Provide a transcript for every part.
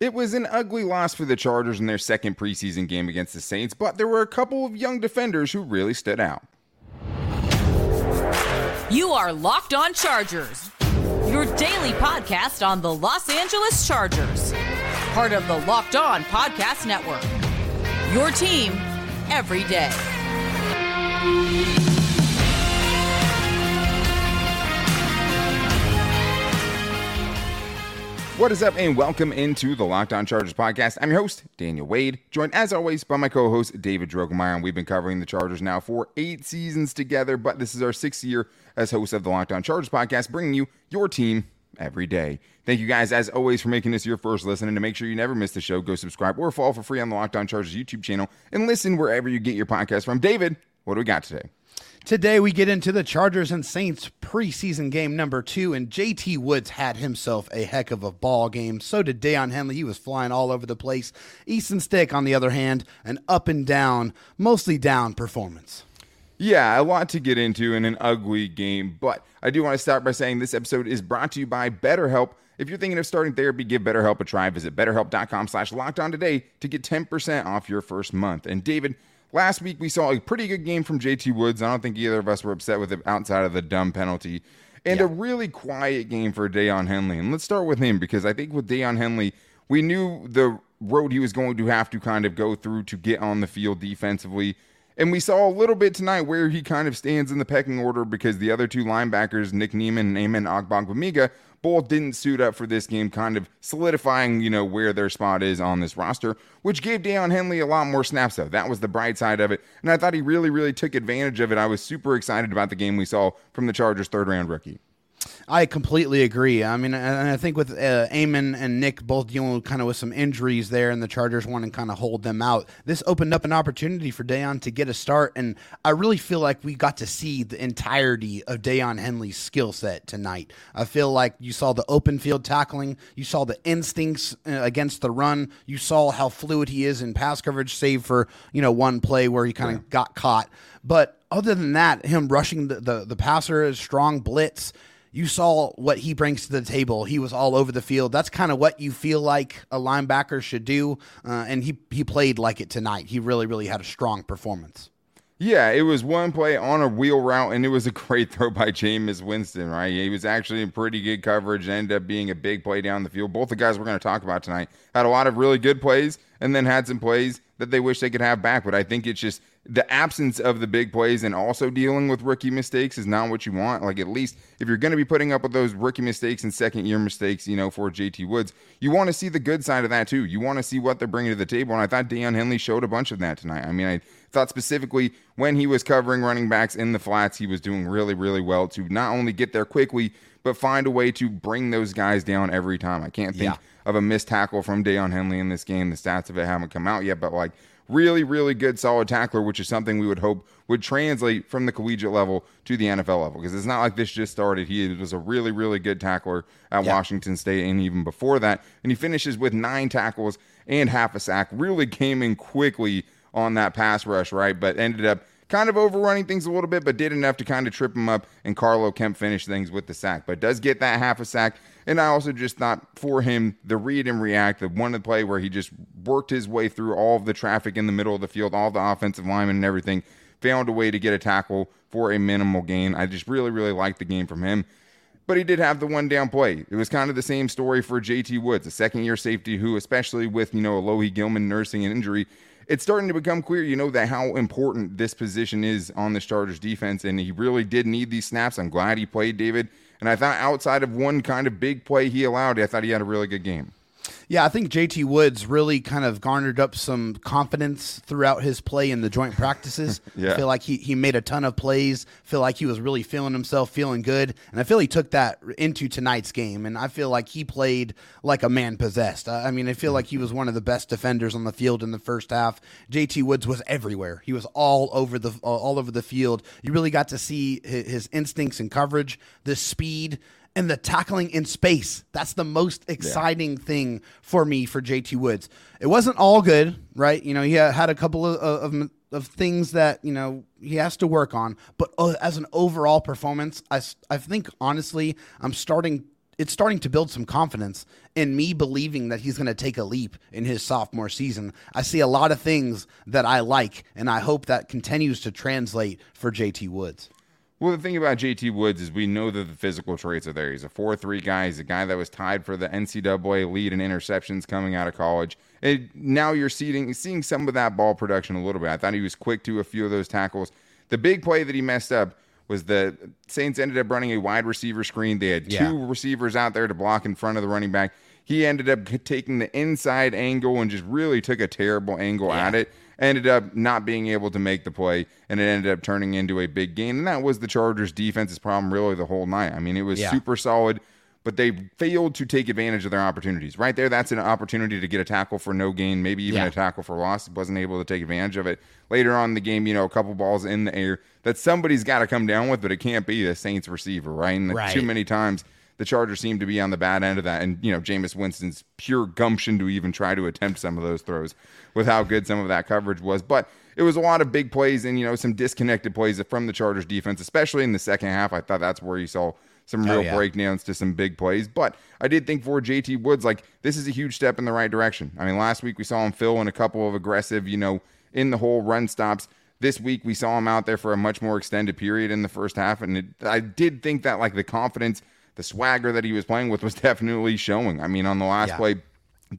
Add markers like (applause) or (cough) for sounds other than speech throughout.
It was an ugly loss for the Chargers in their second preseason game against the Saints, but there were a couple of young defenders who really stood out. You are Locked On Chargers, your daily podcast on the Los Angeles Chargers, part of the Locked On Podcast Network. Your team every day. What is up, and welcome into the Locked On Chargers podcast. I'm your host, Daniel Wade, joined as always by my co host, David Drogemeyer. And we've been covering the Chargers now for eight seasons together, but this is our sixth year as host of the Locked On Chargers podcast, bringing you your team every day. Thank you guys, as always, for making this your first listen. And to make sure you never miss the show, go subscribe or follow for free on the Locked On Chargers YouTube channel and listen wherever you get your podcast from. David, what do we got today? Today we get into the Chargers and Saints preseason game number two, and JT Woods had himself a heck of a ball game. So did Daiyan Henley. He was flying all over the place. Easton Stick, on the other hand, an up and down, mostly down performance. Yeah, a lot to get into in an ugly game, but I do want to start by saying this episode is brought to you by BetterHelp. If you're thinking of starting therapy, give BetterHelp a try. Visit betterhelp.com slash locked on today to get 10% off your first month. And David, Last week, we saw a pretty good game from JT Woods. I don't think either of us were upset with it outside of the dumb penalty. And yeah. a really quiet game for Daiyan Henley. And let's start with him because I think with Daiyan Henley, we knew the road he was going to have to kind of go through to get on the field defensively. And we saw a little bit tonight where he kind of stands in the pecking order because the other two linebackers, Nick Niemann and Amen Ogbongbemiga, both didn't suit up for this game, kind of solidifying, you know, where their spot is on this roster, which gave Daiyan Henley a lot more snaps, though. That was the bright side of it. And I thought he really, really took advantage of it. I was super excited about the game we saw from the Chargers' third round rookie. I completely agree. I mean, and I think with uh, Amen and Nick both dealing kind of with some injuries there, and the Chargers want to kind of hold them out. This opened up an opportunity for Daiyan to get a start, and I really feel like we got to see the entirety of Daiyan Henley's skill set tonight. I feel like you saw the open field tackling, you saw the instincts uh, against the run, you saw how fluid he is in pass coverage, save for you know one play where he kind of yeah. got caught. But other than that, him rushing the the, the passer, strong blitz you saw what he brings to the table. He was all over the field. That's kind of what you feel like a linebacker should do, uh, and he he played like it tonight. He really really had a strong performance. Yeah, it was one play on a wheel route, and it was a (laughs) great throw by Jameis Winston, right? He was actually in pretty good coverage and ended up being a big play down the field. Both the guys we're going to talk about tonight had a lot of really good plays and then had some plays that they wish they could have back. But I think it's just the absence of the big plays and also dealing with rookie mistakes is not what you want. Like, at least if you're going to be putting up with those rookie mistakes and second year mistakes, you know, for JT Woods, you want to see the good side of that too. You want to see what they're bringing to the table. And I thought Daiyan Henley showed a bunch of that tonight. I mean, I thought specifically when he was covering running backs in the flats, he was doing really, really well to not only get there quickly, but find a way to bring those guys down every time. I can't think yeah. of a missed tackle from Daiyan Henley in this game. The stats of it haven't come out yet, but like really, really good, solid tackler, which is something we would hope would translate from the collegiate level to the NFL level. Because it's not like this just started. He was a really, really good tackler at yeah. Washington State and even before that. And he finishes with nine tackles and half a sack. Really came in quickly on that pass rush, right? But ended up kind of overrunning things a little bit, but did enough to kind of trip him up. And Carlo Kemp finished things with the sack, but does get that half a sack. And I also just thought for him, the read and react, the one play where he just worked his way through all of the traffic in the middle of the field, all the offensive linemen and everything, found a way to get a tackle for a minimal gain. I just really, really liked the game from him. But he did have the one down play. It was kind of the same story for JT Woods, a second year safety who, especially with, you know, Alohi Gilman nursing an injury, it's starting to become clear, you know, that how important this position is on the Chargers defense. And he really did need these snaps. I'm glad he played, David. And I thought outside of one kind of big play he allowed, I thought he had a really good game. Yeah, I think JT Woods really kind of garnered up some confidence throughout his play in the joint (laughs) practices. yeah. I feel like he, he made a ton of plays, feel like he was really feeling himself, feeling good. And I feel he took that into tonight's game. And I feel like he played like a man possessed. I mean, I feel like he was one of the best defenders on the field in the first half. JT Woods was everywhere. He was all over the uh, all over the field. You really got to see his instincts and coverage, the speed and the tackling in space. That's the most exciting yeah. thing for me for JT Woods. It wasn't all good, right? You know, he had a couple of, of, of things that, you know, he has to work on. But uh, as an overall performance, I, I think honestly, I'm starting it's starting to build some confidence in me believing that he's going to take a leap in his sophomore season. I see a lot of things that I like, and I hope that continues to translate for JT Woods. Well, the thing about JT Woods is we know that the physical traits are there. He's a 4 3 guy. He's a guy that was tied for the NCAA lead in interceptions coming out of college. And now you're seeing, seeing some of that ball production a little bit. I thought he was quick to a few of those tackles. The big play that he messed up was the Saints ended up running a wide receiver screen. They had two yeah. receivers out there to block in front of the running back. He ended up taking the inside angle and just really took a terrible angle yeah. at it. Ended up not being able to make the play, and it ended up turning into a big gain. And that was the Chargers' defense's problem really the whole night. I mean, it was yeah. super solid but they failed to take advantage of their opportunities. Right there, that's an opportunity to get a tackle for no gain, maybe even yeah. a tackle for loss. Wasn't able to take advantage of it. Later on in the game, you know, a couple balls in the air that somebody's got to come down with, but it can't be the Saints receiver, right? And right. too many times the Chargers seem to be on the bad end of that. And, you know, Jameis Winston's pure gumption to even try to attempt some of those throws with how good some of that coverage was. But it was a lot of big plays and, you know, some disconnected plays from the Chargers defense, especially in the second half. I thought that's where you saw – some oh, real oh, yeah. breakdowns to some big plays. But I did think for JT Woods, like this is a huge step in the right direction. I mean, last week we saw him fill in a couple of aggressive, you know, in the hole run stops. This week we saw him out there for a much more extended period in the first half, and it, I did think that like the confidence, the swagger that he was playing with was (laughs) definitely showing. I mean, on the last yeah. play,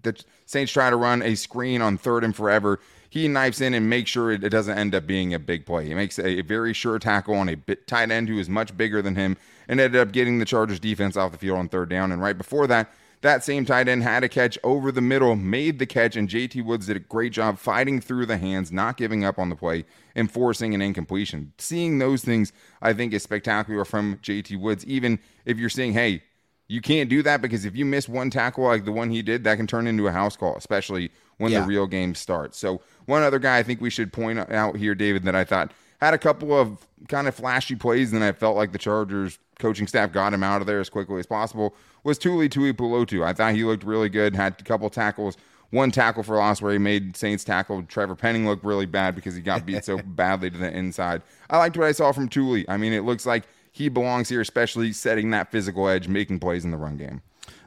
the Saints try to run a screen on third and forever. He knifes in and makes sure it, doesn't end up being a big play. He makes a, very sure tackle on a bit tight end who is much bigger than him and ended up getting the Chargers defense off the field on third down. And right before that, that same tight end had a catch over the middle, made the catch, and JT Woods did a great job fighting through the hands, not giving up on the play, and forcing an incompletion. Seeing those things, I think, is spectacular from JT Woods, even if you're saying, hey, you can't do that because if you miss one tackle like the one he did, that can turn into a house call, especially when yeah. the real game starts. So, one other guy I think we should point out here, David, that I thought had a couple of kind of flashy plays, and I felt like the Chargers coaching staff got him out of there as quickly as possible was Tuli Tuipulotu. I thought he looked really good, had a couple tackles, one tackle for loss where he made Saints tackle Trevor Penning look really bad because he got beat so (laughs) badly to the inside. I liked what I saw from Tuli. I mean, it looks like he belongs here, especially setting that physical edge, making plays in the run game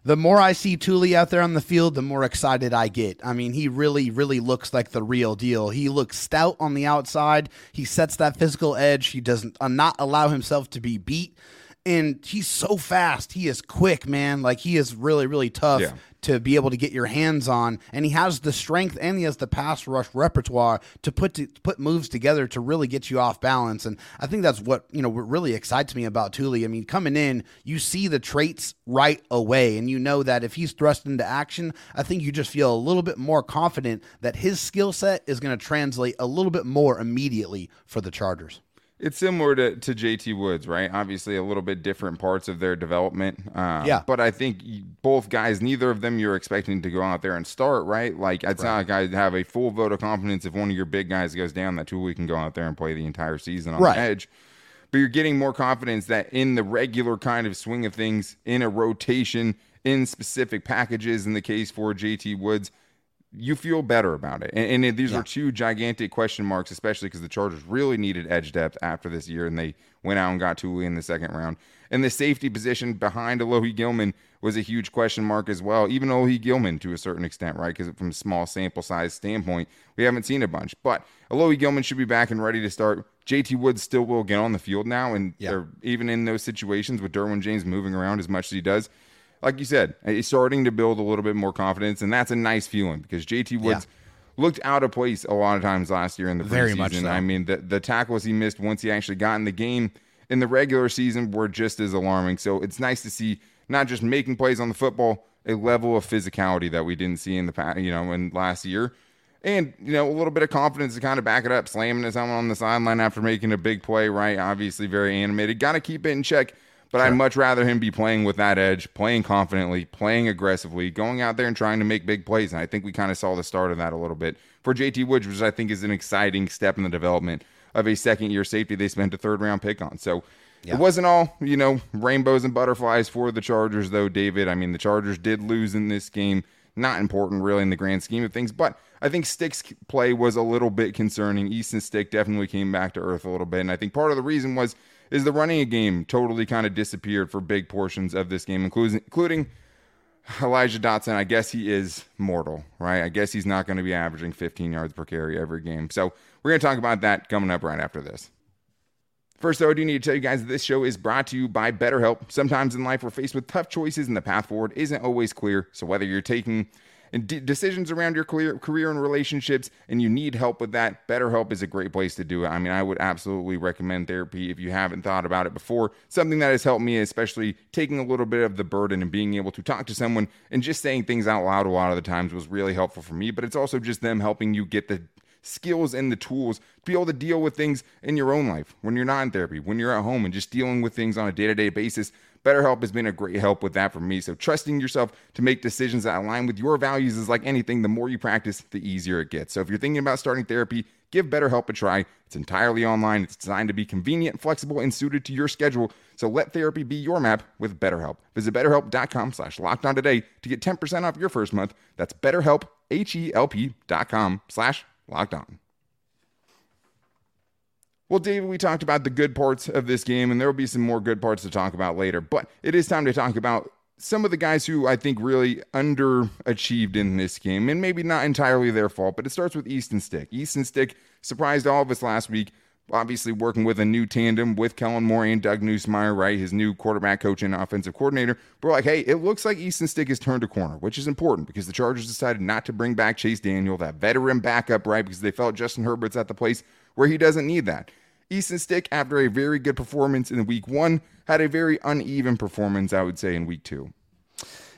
the more I see Tuli out there on the field, the more excited I get. I mean, he really, really looks like the real deal. He looks stout on the outside. He sets that physical edge. He doesn't uh, not allow himself to be beat and he's so fast. He is quick, man. Like he is really, really tough yeah. to be able to get your hands on. And he has the strength and he has the pass rush repertoire to put to, put moves together to really get you off balance. And I think that's what you know what really excites me about Tuli. I mean, coming in, you see the traits right away, and you know that if he's thrust into action, I think you just feel a little bit more confident that his skill set is going to translate a little bit more immediately for the Chargers. It's similar to, to JT Woods, right? Obviously, a little bit different parts of their development. Um, yeah. But I think both guys, neither of them you're expecting to go out there and start, right? Like, it's right. not like I have a full vote of confidence if one of your big guys goes down, that two Tuli can go out there and play the entire season on right. the edge. But you're getting more confidence that in the regular kind of swing of things, in a rotation, in specific packages, in the case for JT Woods, you feel better about it. And, and these yeah. are two gigantic question marks, especially because the Chargers really needed edge depth after this year, and they went out and got Tuli in the second round. And the safety position behind Alohi Gilman was a huge question mark as well, even Alohi Gilman to a certain extent, right? Because from a small sample size standpoint, we haven't seen a bunch. But Alohi Gilman should be back and ready to start. JT Woods still will get on the field now, and yeah. they're even in those situations with Derwin James moving around as much as he does like you said, he's starting to build a little bit more confidence, and that's a nice feeling because JT Woods yeah. looked out of place a lot of times last year in the Very preseason. Much so. I mean, the the tackles he missed once he actually got in the game in the regular season were just as alarming. So it's nice to see not just making plays on the football, a level of physicality that we didn't see in the past, you know, in last year. And, you know, a little bit of confidence to kind of back it up, slamming helmet on the sideline after making a big play, right? Obviously, very animated. Got to keep it in check but sure. I'd much rather him be playing with that edge, playing confidently, playing aggressively, going out there and trying to make big plays. And I think we kind of saw the start of that a little bit for JT Woods, which I think is an exciting step in the development of a second year safety they spent a third round pick on. So yeah. it wasn't all, you know, rainbows and butterflies for the Chargers, though, David. I mean, the Chargers did lose in this game. Not important, really, in the grand scheme of things. But I think Stick's play was a little bit concerning. Easton Stick definitely came back to earth a little bit. And I think part of the reason was is the running game totally kind of disappeared for big portions of this game, including including Elijah Dotson. I guess he is mortal, right? I guess he's not going to be averaging 15 yards per carry every game. So we're going to talk about that coming up right after this. First, though, I do need to tell you guys that this show is brought to you by BetterHelp. Sometimes in life, we're faced with tough choices, and the path forward isn't always clear. So, whether you're taking decisions around your career, career and relationships, and you need help with that, BetterHelp is a great place to do it. I mean, I would absolutely recommend therapy if you haven't thought about it before. Something that has helped me, especially taking a little bit of the burden and being able to talk to someone and just saying things out loud a lot of the times was really helpful for me. But it's also just them helping you get the skills and the tools to be able to deal with things in your own life when you're not in therapy, when you're at home and just dealing with things on a day to day basis. BetterHelp has been a great help with that for me. So, trusting yourself to make decisions that align with your values is like anything. The more you practice, the easier it gets. So, if you're thinking about starting therapy, give BetterHelp a try. It's entirely online, it's designed to be convenient, flexible, and suited to your schedule. So, let therapy be your map with BetterHelp. Visit betterhelp.com slash locked on today to get 10% off your first month. That's betterhelp, H-E-L-P dot com slash locked on. Well, David, we talked about the good parts of this game, and there will be some more good parts to talk about later. But it is time to talk about some of the guys who I think really underachieved in this game, and maybe not entirely their fault, but it starts with Easton Stick. Easton Stick surprised all of us last week, obviously working with a new tandem with Kellen Moore and Doug Nussmeier, right? His new quarterback coach and offensive coordinator. We're like, hey, it looks like Easton Stick has turned a corner, which is important because the Chargers decided not to bring back Chase Daniel, that veteran backup, right? Because they felt Justin Herbert's at the place where he doesn't need that. Easton Stick, after a very good performance in week one, had a very uneven performance, I would say, in week two.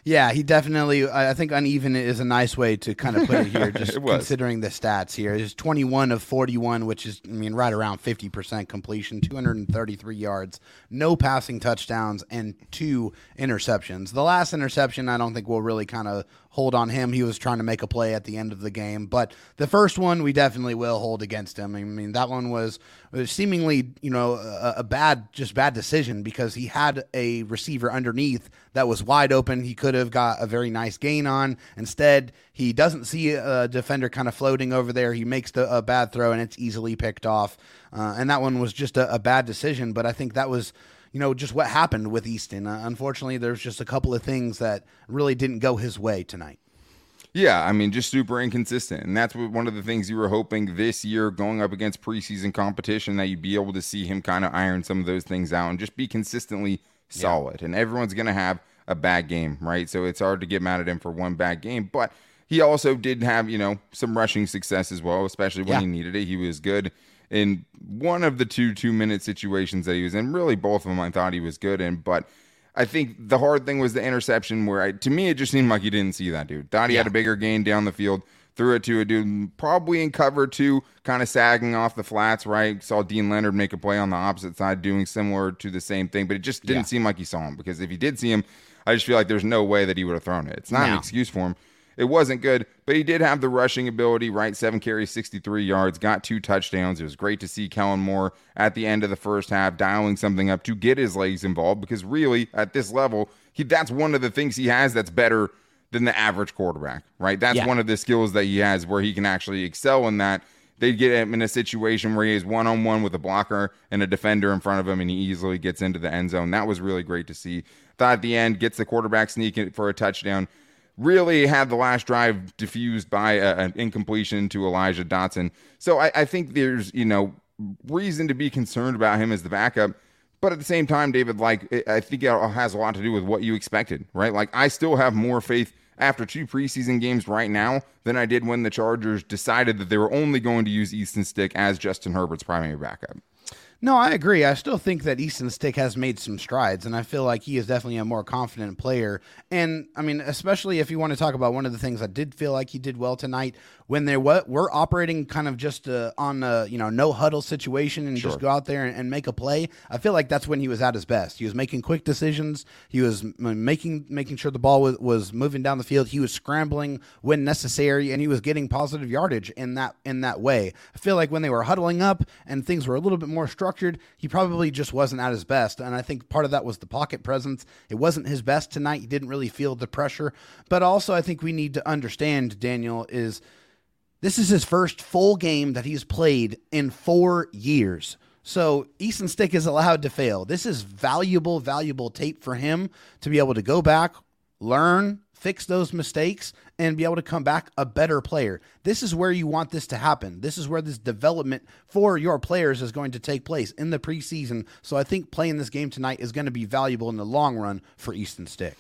Yeah, he definitely. I think uneven is a nice way to kind of put it here. (laughs) Just it considering the stats here, is 21 of 41, which is, I mean, right around 50% completion, 233 yards, no passing touchdowns, and two interceptions. The last interception, I don't think we'll really kind of hold on him. He was trying to make a play at the end of the game, but the first one we definitely will hold against him. I mean, that one was, was seemingly, you know, a, a, bad, just bad decision because he had a receiver underneath that was wide open. He could have got a very nice gain on. Instead, he doesn't see a defender kind of floating over there. He makes the, a bad throw and it's easily picked off. Uh, and that one was just a, a bad decision. But I think that was you know, just what happened with Easton. Uh, unfortunately, there's just a couple of things that really didn't go his way tonight. Yeah, I mean, just super inconsistent. And that's what, one of the things you were hoping this year going up against preseason competition that you'd be able to see him kind of iron some of those things out and just be consistently solid. Yeah. And everyone's going to have a bad game, right? So it's hard to get mad at him for one bad game. But he also did have, you know, some rushing success as well, especially when yeah. he needed it. He was good in one of the two two minute situations that he was in. Really, both of them I thought he was good in, but. I think the hard thing was the interception where I, to me it just seemed like he didn't see that dude. Thought he yeah. had a bigger gain down the field, threw it to a dude probably in cover two, kind of sagging off the flats, right? Saw Deane Leonard make a play on the opposite side doing similar to the same thing, but it just didn't yeah. seem like he saw him because if he did see him, I just feel like there's no way that he would have thrown it. It's not no. an excuse for him. It wasn't good, but he did have the rushing ability, right? Seven carries, 63 yards, got two touchdowns. It was great to see Kellen Moore at the end of the first half dialing something up to get his legs involved because really, at this level, he that's one of the things he has that's better than the average quarterback, right? That's yeah. one of the skills that he has where he can actually excel in that. They get him in a situation where he is one on one with a blocker and a defender in front of him, and he easily gets into the end zone. That was really great to see. Thought at the end, gets the quarterback sneak for a touchdown really had the last drive diffused by a, an incompletion to Elijah Dotson. So I, I, think there's, you know, reason to be concerned about him as the backup. But at the same time, David, like, I think it has a lot to do with what you expected, right? Like, I still have more faith after two preseason games right now than I did when the Chargers decided that they were only going to use Easton Stick as Justin Herbert's primary backup. No, I agree. I still think that Easton Stick has made some strides, and I feel like he is definitely a more confident player. And I mean, especially if you want to talk about one of the things I did feel like he did well tonight when they were, were operating kind of just uh, on a you know no huddle situation and sure. just go out there and, and, make a play. I feel like that's when he was at his best. He was making quick decisions. He was making making sure the ball was, was moving down the field. He was scrambling when necessary, and he was getting positive yardage in that in that way. I feel like when they were huddling up and things were a little bit more structured structured, he probably just wasn't at his best. And I think part of that was the pocket presence. It wasn't his best tonight. He didn't really feel the pressure. But also, I think we need to understand, Daniel, is this is his first full game that he's played in four years. So Easton Stick is allowed to fail. This is valuable, valuable tape for him to be able to go back, learn, fix those mistakes, and be able to come back a better player. This is where you want this to happen. This is where this development for your players is going to take place in the preseason. So I think playing this game tonight is going to be valuable in the long run for Easton Stick.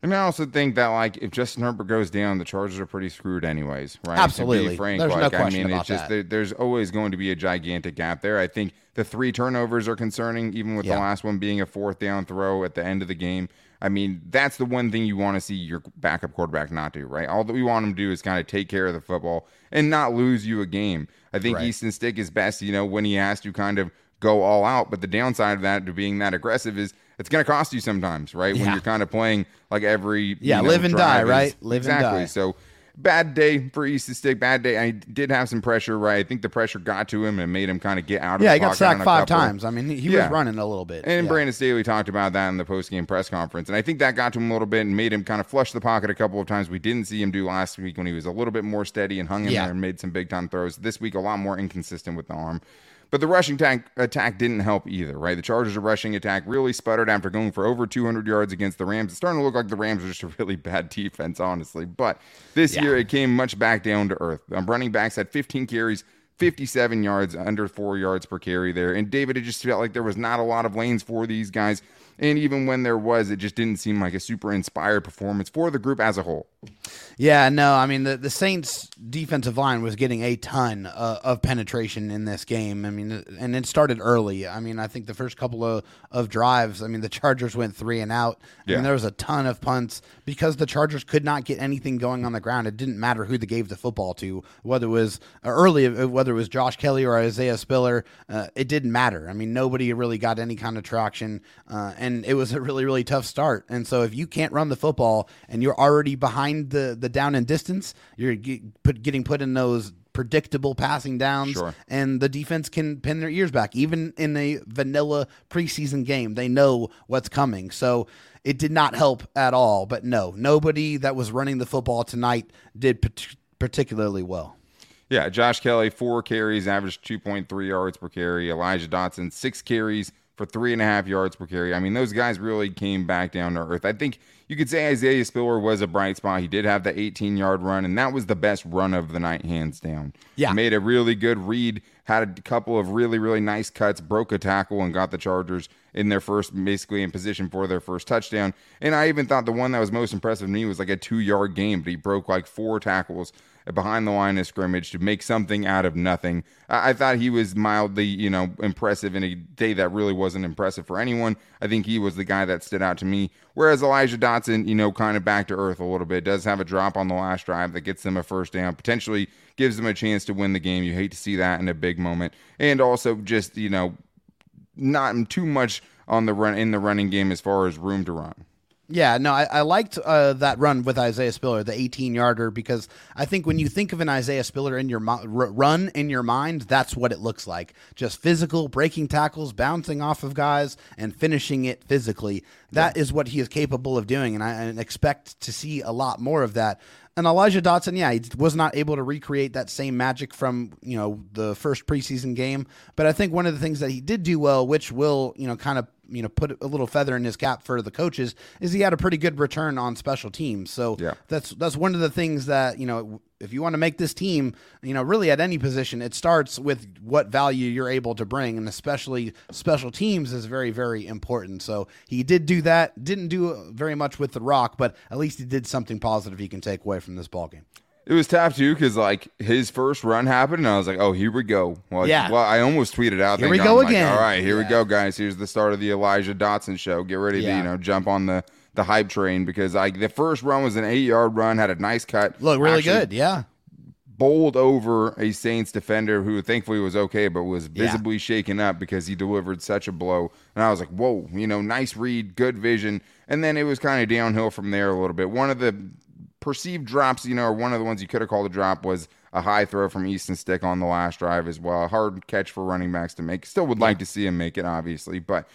And I also think that like if Justin Herbert goes down, the Chargers are pretty screwed anyways, right? Absolutely. To be frank, There's no like I mean, about it's just that. there, there's always going to be a gigantic gap there. I think the three turnovers are concerning, even with Yeah. the last one being a fourth down throw at the end of the game. I mean, that's the one thing you want to see your backup quarterback not do, right? All that we want him to do is kind of take care of the football and not lose you a game. I think Right. Easton Stick is best, you know, when he has to kind of go all out. But the downside of that to being that aggressive is it's going to cost you sometimes, right? When you're kind of playing like every Yeah, you know, live and die, is- right? Live and exactly. So bad day for Easton Stick. Bad day. I did have some pressure, right? I think the pressure got to him and made him kind of get out of Yeah, the he got sacked five couple. times. I mean, he, he Yeah. was running a little bit. And Yeah. Brandon Staley talked about that in the post-game press conference, and I think that got to him a little bit and made him kind of flush the pocket a couple of times. We didn't see him do last week when he was a little bit more steady and hung in Yeah. there and made some big time throws. This week, a lot more inconsistent with the arm. But the rushing attack, attack didn't help either, right? The Chargers' rushing attack really sputtered after going for over 200 yards against the Rams. It's starting to look like the Rams are just a really bad (laughs) defense, honestly. But this Yeah. year, it came much back down to earth. Um, running backs had 15 carries, 57 yards, under four yards per carry there. And David, it just felt like there was not a lot of lanes for these guys. And even when there was, it just didn't seem like a super inspired performance for the group as a whole. Yeah, no, I mean the, the Saints defensive line was getting a ton uh, of penetration in this game. I mean, and it started early. I mean, I think the first couple of, of drives, I mean, the Chargers went three and out. I Yeah. mean, there was a ton of punts because the Chargers could not get anything going on the ground. It didn't matter who they gave the football to, whether it was early, uh, whether it was Josh Kelley or Isaiah Spiller. Uh, it didn't matter. I mean, nobody really got any kind of traction, uh, and it was a really, really tough start. And so, if you can't run the football and you're already behind the the down and distance, you're get, put, getting put in those predictable passing downs Sure. and the defense can pin their ears back even in a vanilla preseason game they know what's coming so it did not help at all but no nobody that was running the football tonight did pat- particularly well Yeah, Josh Kelley, four carries, averaged 2.3 yards per carry. Elijah Dotson, six carries for three and a half yards per carry. I mean, those guys really came back down to earth. I think you could say Isaiah Spiller was a bright spot. He did have the 18 yard run, and that was the best run of the night, hands down. Yeah. Made a really good read, had a couple of really, really nice cuts, broke a tackle, and got the Chargers in their first, basically in position for their first touchdown. And I even thought the one that was most impressive to me was like a two yard game, but he broke like four tackles behind the line of scrimmage to make something out of nothing. I, I thought he was mildly, you know, impressive in a day that really wasn't impressive for anyone. I think he was the guy that stood out to me. Whereas Elijah Dotson, you know, kind of back to earth a little bit, does have a drop on the last drive that gets them a first down, potentially gives them a chance to win the game. You hate to see that in a big moment. And also just, you know, not too much on the run in the running game as far as room to run. Yeah, no, I, I liked uh, that run with Isaiah Spiller, the 18 yarder, because I think when you think of an Isaiah Spiller in your mi- r- run in your mind, that's what it looks like. Just physical, breaking tackles, bouncing off of guys, and finishing it physically. That is what he is capable of doing, and I and expect to see a lot more of that. And Elijah Dotson, yeah, he was not able to recreate that same magic from you know the first preseason game, but I think one of the things that he did do well, which will you know kind of you know put a little feather in his cap for the coaches, is he had a pretty good return on special teams. So Yeah. that's that's one of the things that you know if you want to make this team, you know, really at any position, it starts with what value you're able to bring, and especially special teams is very very important. So he did do that. Didn't do very much with the Rock, but at least he did something positive he can take away from this ball game. It was tough too because like his first run happened, and I was like, "Oh, here we go." Well, Yeah. Well, I almost tweeted out. Here we God. go I'm like, again. All right, here we go, guys. Here's the start of the Elijah Dotson show. Get ready to you know jump on the the hype train because like the first run was an eight yard run, had a nice cut. Look really good, yeah. Bowled over a Saints defender who thankfully was okay, but was Yeah. visibly shaken up because he delivered such a blow. And I was like, whoa, you know, nice read, good vision. And then it was kind of downhill from there a little bit. One of the perceived drops, you know, or one of the ones you could have called a drop was a high throw from Easton Stick on the last drive as well. A hard catch for running backs to make. Still would like to see him make it, obviously. But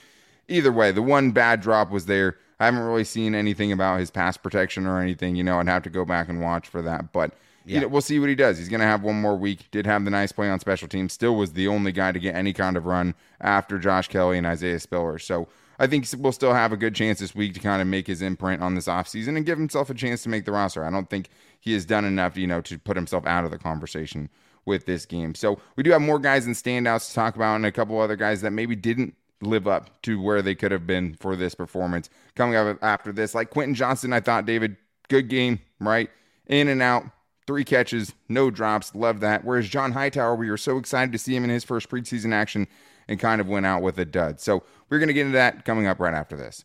either way, the one bad drop was there. I haven't really seen anything about his pass protection or anything. You know, I'd have to go back and watch for that. But Yeah. you know, we'll see what he does. He's going to have one more week. Did have the nice play on special teams. Still was the only guy to get any kind of run after Josh Kelley and Isaiah Spiller. So I think we'll still have a good chance this week to kind of make his imprint on this offseason and give himself a chance to make the roster. I don't think he has done enough, you know, to put himself out of the conversation with this game. So we do have more guys and standouts to talk about and a couple other guys that maybe didn't live up to where they could have been for this performance. Coming up after this, like Quentin Johnston, I thought, David, good game, right? In and out, three catches, no drops. Love that. Whereas John Hightower, we were so excited to see him in his first preseason action and kind of went out with a dud. So we're going to get into that coming up right after this.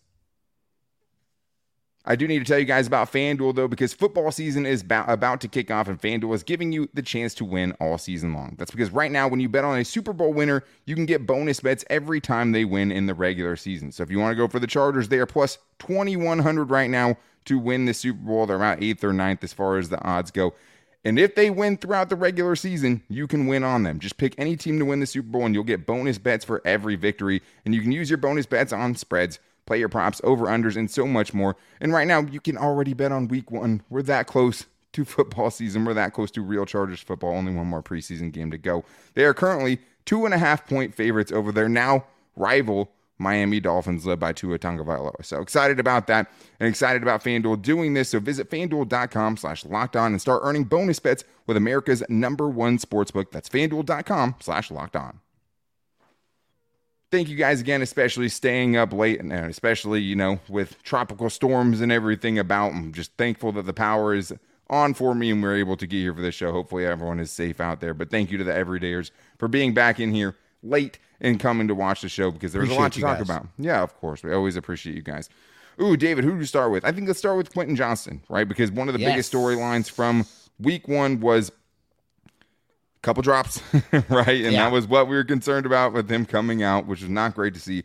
I do need to tell you guys about FanDuel, though, because football season is about, about to kick off, and FanDuel is giving you the chance to win all season long. That's because right now, when you bet on a Super Bowl winner, you can get bonus bets every time they win in the regular season. So if you want to go for the Chargers, they are plus 2,100 right now to win the Super Bowl. They're about eighth or ninth as far as the odds go. And if they win throughout the regular season, you can win on them. Just pick any team to win the Super Bowl, and you'll get bonus bets for every victory. And you can use your bonus bets on spreads play your props, over unders, and so much more. And right now, you can already bet on week one. We're that close to football season. We're that close to real Chargers football. Only one more preseason game to go. They are currently two and a half point favorites over their now rival Miami Dolphins, led by Tua Tagovailoa. So excited about that and excited about FanDuel doing this. So visit FanDuel.com slash locked on and start earning bonus bets with America's number one sportsbook. That's FanDuel.com slash locked on thank you guys again, especially staying up late and especially, you know, with tropical storms and everything about. I'm just thankful that the power is on for me and we're able to get here for this show. Hopefully everyone is safe out there. But thank you to the everydayers for being back in here late and coming to watch the show because there's a lot to talk guys. about. Yeah, of course. We always appreciate you guys. Ooh, David, who do you start with? I think let's start with Quentin Johnston, right? Because one of the yes. biggest storylines from week one was couple drops, (laughs) right? And yeah. that was what we were concerned about with him coming out, which was not great to see.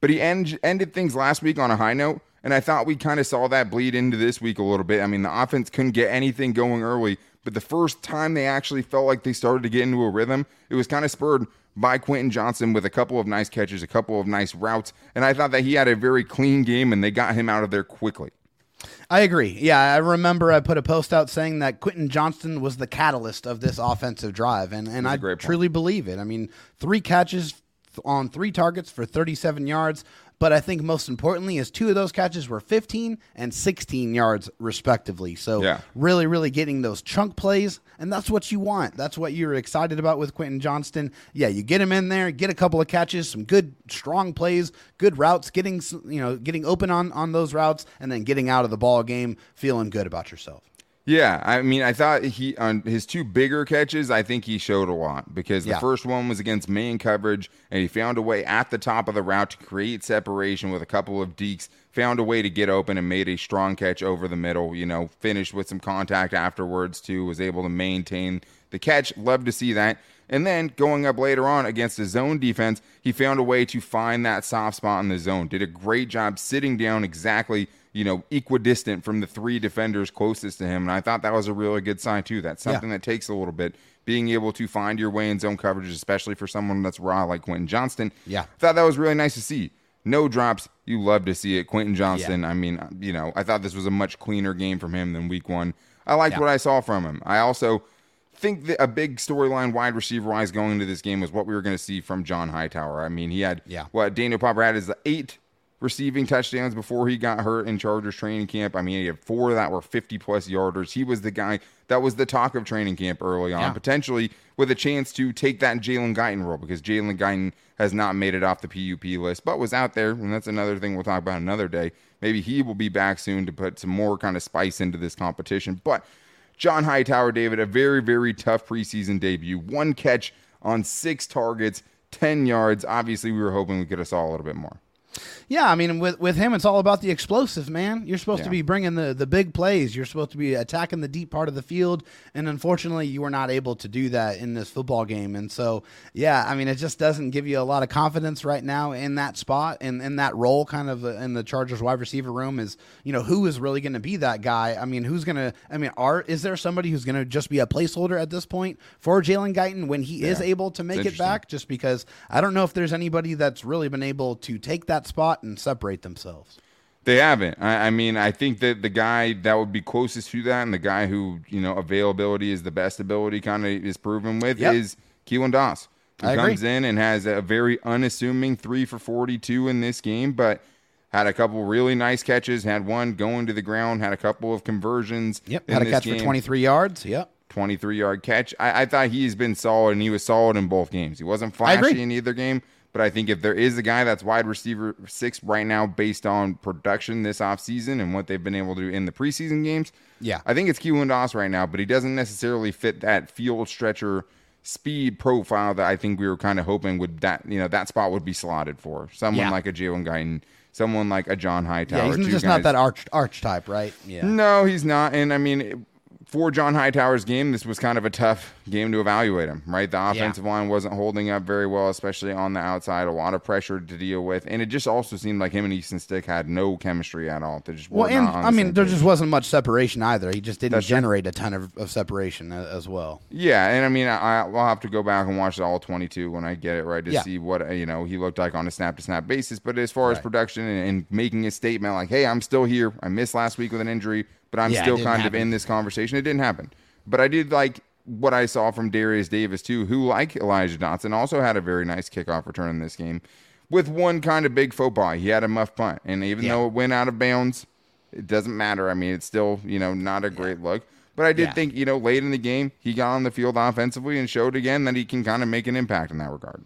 But he end, ended things last week on a high note, and I thought we kind of saw that bleed into this week a little bit. I mean, the offense couldn't get anything going early, but the first time they actually felt like they started to get into a rhythm, it was kind of spurred by Quentin Johnston with a couple of nice catches, a couple of nice routes, and I thought that he had a very clean game and they got him out of there quickly. I agree. Yeah, I remember I put a post out saying that Quentin Johnston was the catalyst of this offensive drive, and and I truly believe it. I mean, three catches on three targets for 37 yards, but I think most importantly is two of those catches were 15 and 16 yards respectively. So yeah. really, really getting those chunk plays, and that's what you want. That's what you're excited about with Quentin Johnston. Yeah, you get him in there, get a couple of catches, some good strong plays, good routes, getting you know getting open on on those routes, and then getting out of the ball game feeling good about yourself. Yeah, I mean, I thought he on his two bigger catches, I think he showed a lot because the yeah. first one was against main coverage, and he found a way at the top of the route to create separation with a couple of deeks. Found a way to get open and made a strong catch over the middle. You know, finished with some contact afterwards too. Was able to maintain the catch. Love to see that. And then going up later on against the zone defense, he found a way to find that soft spot in the zone. Did a great job sitting down exactly you know, equidistant from the three defenders closest to him. And I thought that was a really good sign, too. That's something yeah. that takes a little bit. Being able to find your way in zone coverage, especially for someone that's raw like Quentin Johnston. Yeah. Thought that was really nice to see. No drops. You love to see it. Quentin Johnston, yeah. I mean, you know, I thought this was a much cleaner game from him than week one. I liked yeah. what I saw from him. I also think that a big storyline wide receiver wise going into this game was what we were going to see from John Hightower. I mean, he had yeah. what Daniel Popper had is the eight receiving touchdowns before he got hurt in Chargers training camp. I mean, he had four that were 50 plus yarders. He was the guy that was the talk of training camp early on, yeah. potentially with a chance to take that Jalen Guyton role because Jalen Guyton has not made it off the PUP list, but was out there. And that's another thing we'll talk about another day. Maybe he will be back soon to put some more kind of spice into this competition. But John Hightower, David, a very, very tough preseason debut. One catch on six targets, 10 yards. Obviously, we were hoping we could have saw a little bit more. Yeah, I mean, with with him, it's all about the explosive, man. You're supposed yeah. to be bringing the the big plays. You're supposed to be attacking the deep part of the field, and unfortunately, you were not able to do that in this football game. And so, yeah, I mean, it just doesn't give you a lot of confidence right now in that spot and in that role, kind of in the Chargers wide receiver room. Is you know who is really going to be that guy? I mean, who's going to? I mean, are is there somebody who's going to just be a placeholder at this point for Jalen Guyton when he yeah. is able to make it back? Just because I don't know if there's anybody that's really been able to take that spot and separate themselves. They haven't. I, I, mean, I think that the guy that would be closest to that, and the guy who you know availability is the best ability, kind of is proven with, yep. is Keelan Doss, who I comes agree. in and has a very unassuming three for forty-two in this game, but had a couple really nice catches. Had one going to the ground. Had a couple of conversions. Yep. Had a catch game. for twenty-three yards. Yep. 23 yard catch. I, I, thought he's been solid and he was solid in both games. He wasn't flashy in either game, but I think if there is a guy that's wide receiver six right now based on production this offseason and what they've been able to do in the preseason games, yeah, I think it's Keelan Doss right now, but he doesn't necessarily fit that field stretcher speed profile that I think we were kind of hoping would that you know that spot would be slotted for someone yeah. like a Jalen Guyton, someone like a John Hightower. Yeah, he's just guys. not that arch arch type, right? Yeah. No, he's not. And I mean, for John Hightower's game, this was kind of a tough game to evaluate him, right? The offensive yeah. line wasn't holding up very well, especially on the outside. A lot of pressure to deal with, and it just also seemed like him and Easton Stick had no chemistry at all. They just well, and I mean, there just wasn't much separation either. He just didn't That's generate true. a ton of, of separation as well. Yeah, and I mean, I, will have to go back and watch all 22 when I get it right to yeah. see what you know he looked like on a snap to snap basis. But as far right. as production and, and making a statement like, "Hey, I'm still here. I missed last week with an injury." But I'm yeah, still kind happen. of in this conversation. It didn't happen. But I did like what I saw from Darius Davis too, who like Elijah Dotson, also had a very nice kickoff return in this game, with one kind of big faux pas. He had a muff punt, and even yeah. though it went out of bounds, it doesn't matter. I mean, it's still you know not a great yeah. look. But I did think you know late in the game he got on the field offensively and showed again that he can kind of make an impact in that regard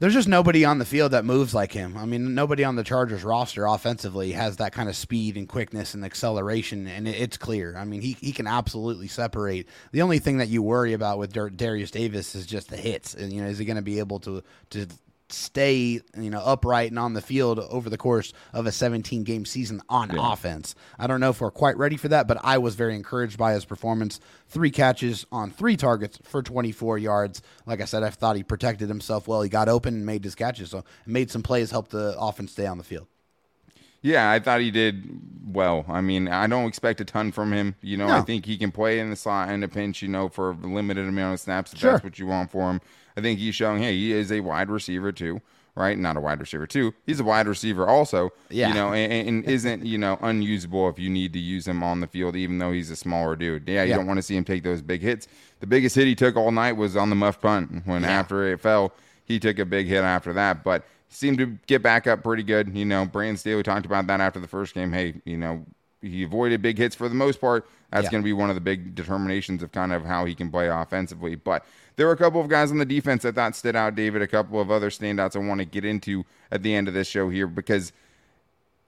there's just nobody on the field that moves like him. I mean, nobody on the Chargers roster offensively has that kind of speed and quickness and acceleration, and it's clear. I mean, he, he can absolutely separate. The only thing that you worry about with Darius Davis is just the hits. And, you know, is he going to be able to to stay you know upright and on the field over the course of a 17 game season on yeah. offense. I don't know if we're quite ready for that, but I was very encouraged by his performance. Three catches on three targets for 24 yards. Like I said, I thought he protected himself well. He got open and made his catches, so made some plays, helped the offense stay on the field. Yeah, I thought he did well. I mean, I don't expect a ton from him. You know, no. I think he can play in the slot and a pinch, you know, for a limited amount of snaps if sure. that's what you want for him. I think he's showing, hey, he is a wide receiver too, right? Not a wide receiver too. He's a wide receiver also. Yeah. You know, and, and (laughs) isn't you know unusable if you need to use him on the field, even though he's a smaller dude. Yeah, you yeah. don't want to see him take those big hits. The biggest hit he took all night was on the muff punt when yeah. after it fell, he took a big hit after that, but seemed to get back up pretty good. You know, Brandon Staley talked about that after the first game. Hey, you know, he avoided big hits for the most part. That's yeah. going to be one of the big determinations of kind of how he can play offensively. But there were a couple of guys on the defense that thought stood out, David. A couple of other standouts I want to get into at the end of this show here because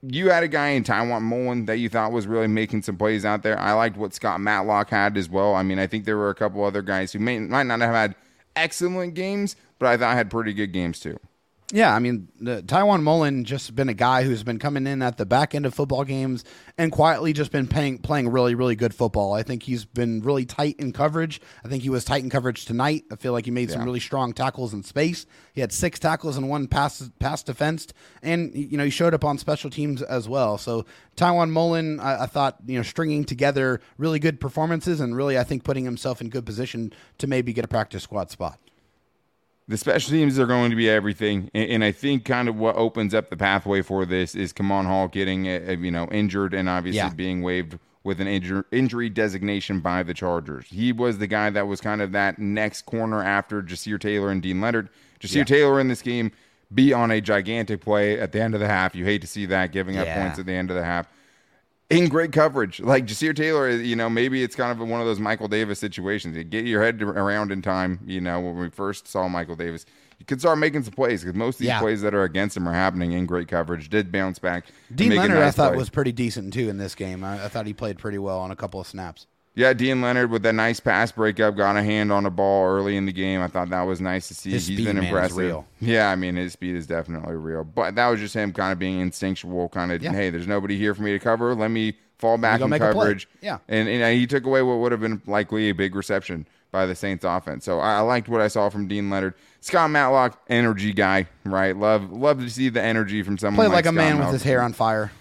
you had a guy in Tiawan Mullen that you thought was really making some plays out there. I liked what Scott Matlock had as well. I mean, I think there were a couple other guys who may, might not have had excellent games, but I thought had pretty good games too. Yeah, I mean, the, Tiawan Mullen just been a guy who's been coming in at the back end of football games and quietly just been playing playing really really good football. I think he's been really tight in coverage. I think he was tight in coverage tonight. I feel like he made yeah. some really strong tackles in space. He had six tackles and one pass pass defensed, and you know he showed up on special teams as well. So Tiawan Mullen, I, I thought you know stringing together really good performances and really I think putting himself in good position to maybe get a practice squad spot the special teams are going to be everything, and, and, I think kind of what opens up the pathway for this is Kemon Hall getting uh, uh, you know injured and obviously yeah. being waived with an injur- injury designation by the Chargers. He was the guy that was kind of that next corner after Ja'Sir Taylor and Deane Leonard. Ja'Sir yeah. Taylor in this game be on a gigantic play at the end of the half. You hate to see that giving up yeah. points at the end of the half in great coverage. Like Ja'Sir Taylor, you know, maybe it's kind of one of those Michael Davis situations. You get your head around in time. You know, when we first saw Michael Davis, you could start making some plays because most of these yeah. plays that are against him are happening in great coverage. Did bounce back. Deane Leonard, nice I thought play. was pretty decent too in this game. I, I thought he played pretty well on a couple of snaps. Yeah, Deane Leonard with that nice pass breakup, got a hand on a ball early in the game. I thought that was nice to see. His He's speed, been impressive. real. Yeah, I mean his speed is definitely real. But that was just him kind of being instinctual, kind of, yeah. hey, there's nobody here for me to cover. Let me fall back in coverage. Yeah. And, and he took away what would have been likely a big reception by the Saints offense. So I, I liked what I saw from Dean Leonard. Scott Matlock, energy guy, right? Love love to see the energy from someone. Play like, like a man with his hair on fire.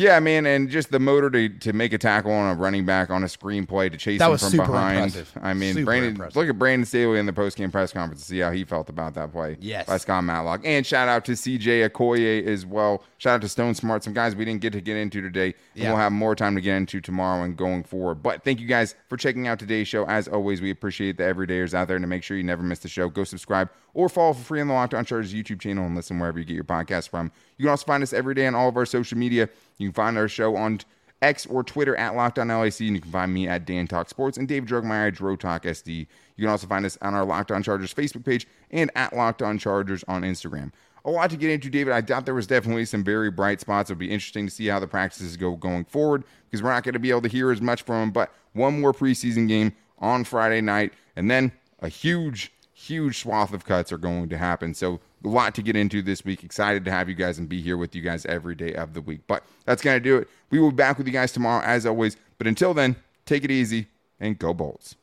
Yeah, man, and just the motor to, to make a tackle on a running back on a screenplay to chase That him was from super behind. impressive. I mean, Super Brandon, impressive. look at Brandon Staley in the post game press conference to see how he felt about that play. Yes. by Scott Matlock, and shout out to CJ Okoye as well. Shout out to Stone Smartt, some guys we didn't get to get into today. And Yeah. we'll have more time to get into tomorrow and going forward. But thank you guys for checking out today's show. As always, we appreciate the everydayers out there, and to make sure you never miss the show, go subscribe or follow for free on the Locked On Chargers YouTube channel and listen wherever you get your podcast from. You can also find us every day on all of our social media. You can find our show on X or Twitter at Locked On LAC, and you can find me at Dan Talk Sports and Dave Drugmeyer at Dro Talk SD. You can also find us on our Locked On Chargers Facebook page and at Locked On Chargers on Instagram. A lot to get into, David. I doubt there was definitely some very bright spots. It'll be interesting to see how the practices go going forward because we're not going to be able to hear as much from them. But one more preseason game on Friday night, and then a huge huge swath of cuts are going to happen. So a lot to get into this week. Excited to have you guys and be here with you guys every day of the week. But that's going to do it. We will be back with you guys tomorrow as always. But until then, take it easy and go Bolts.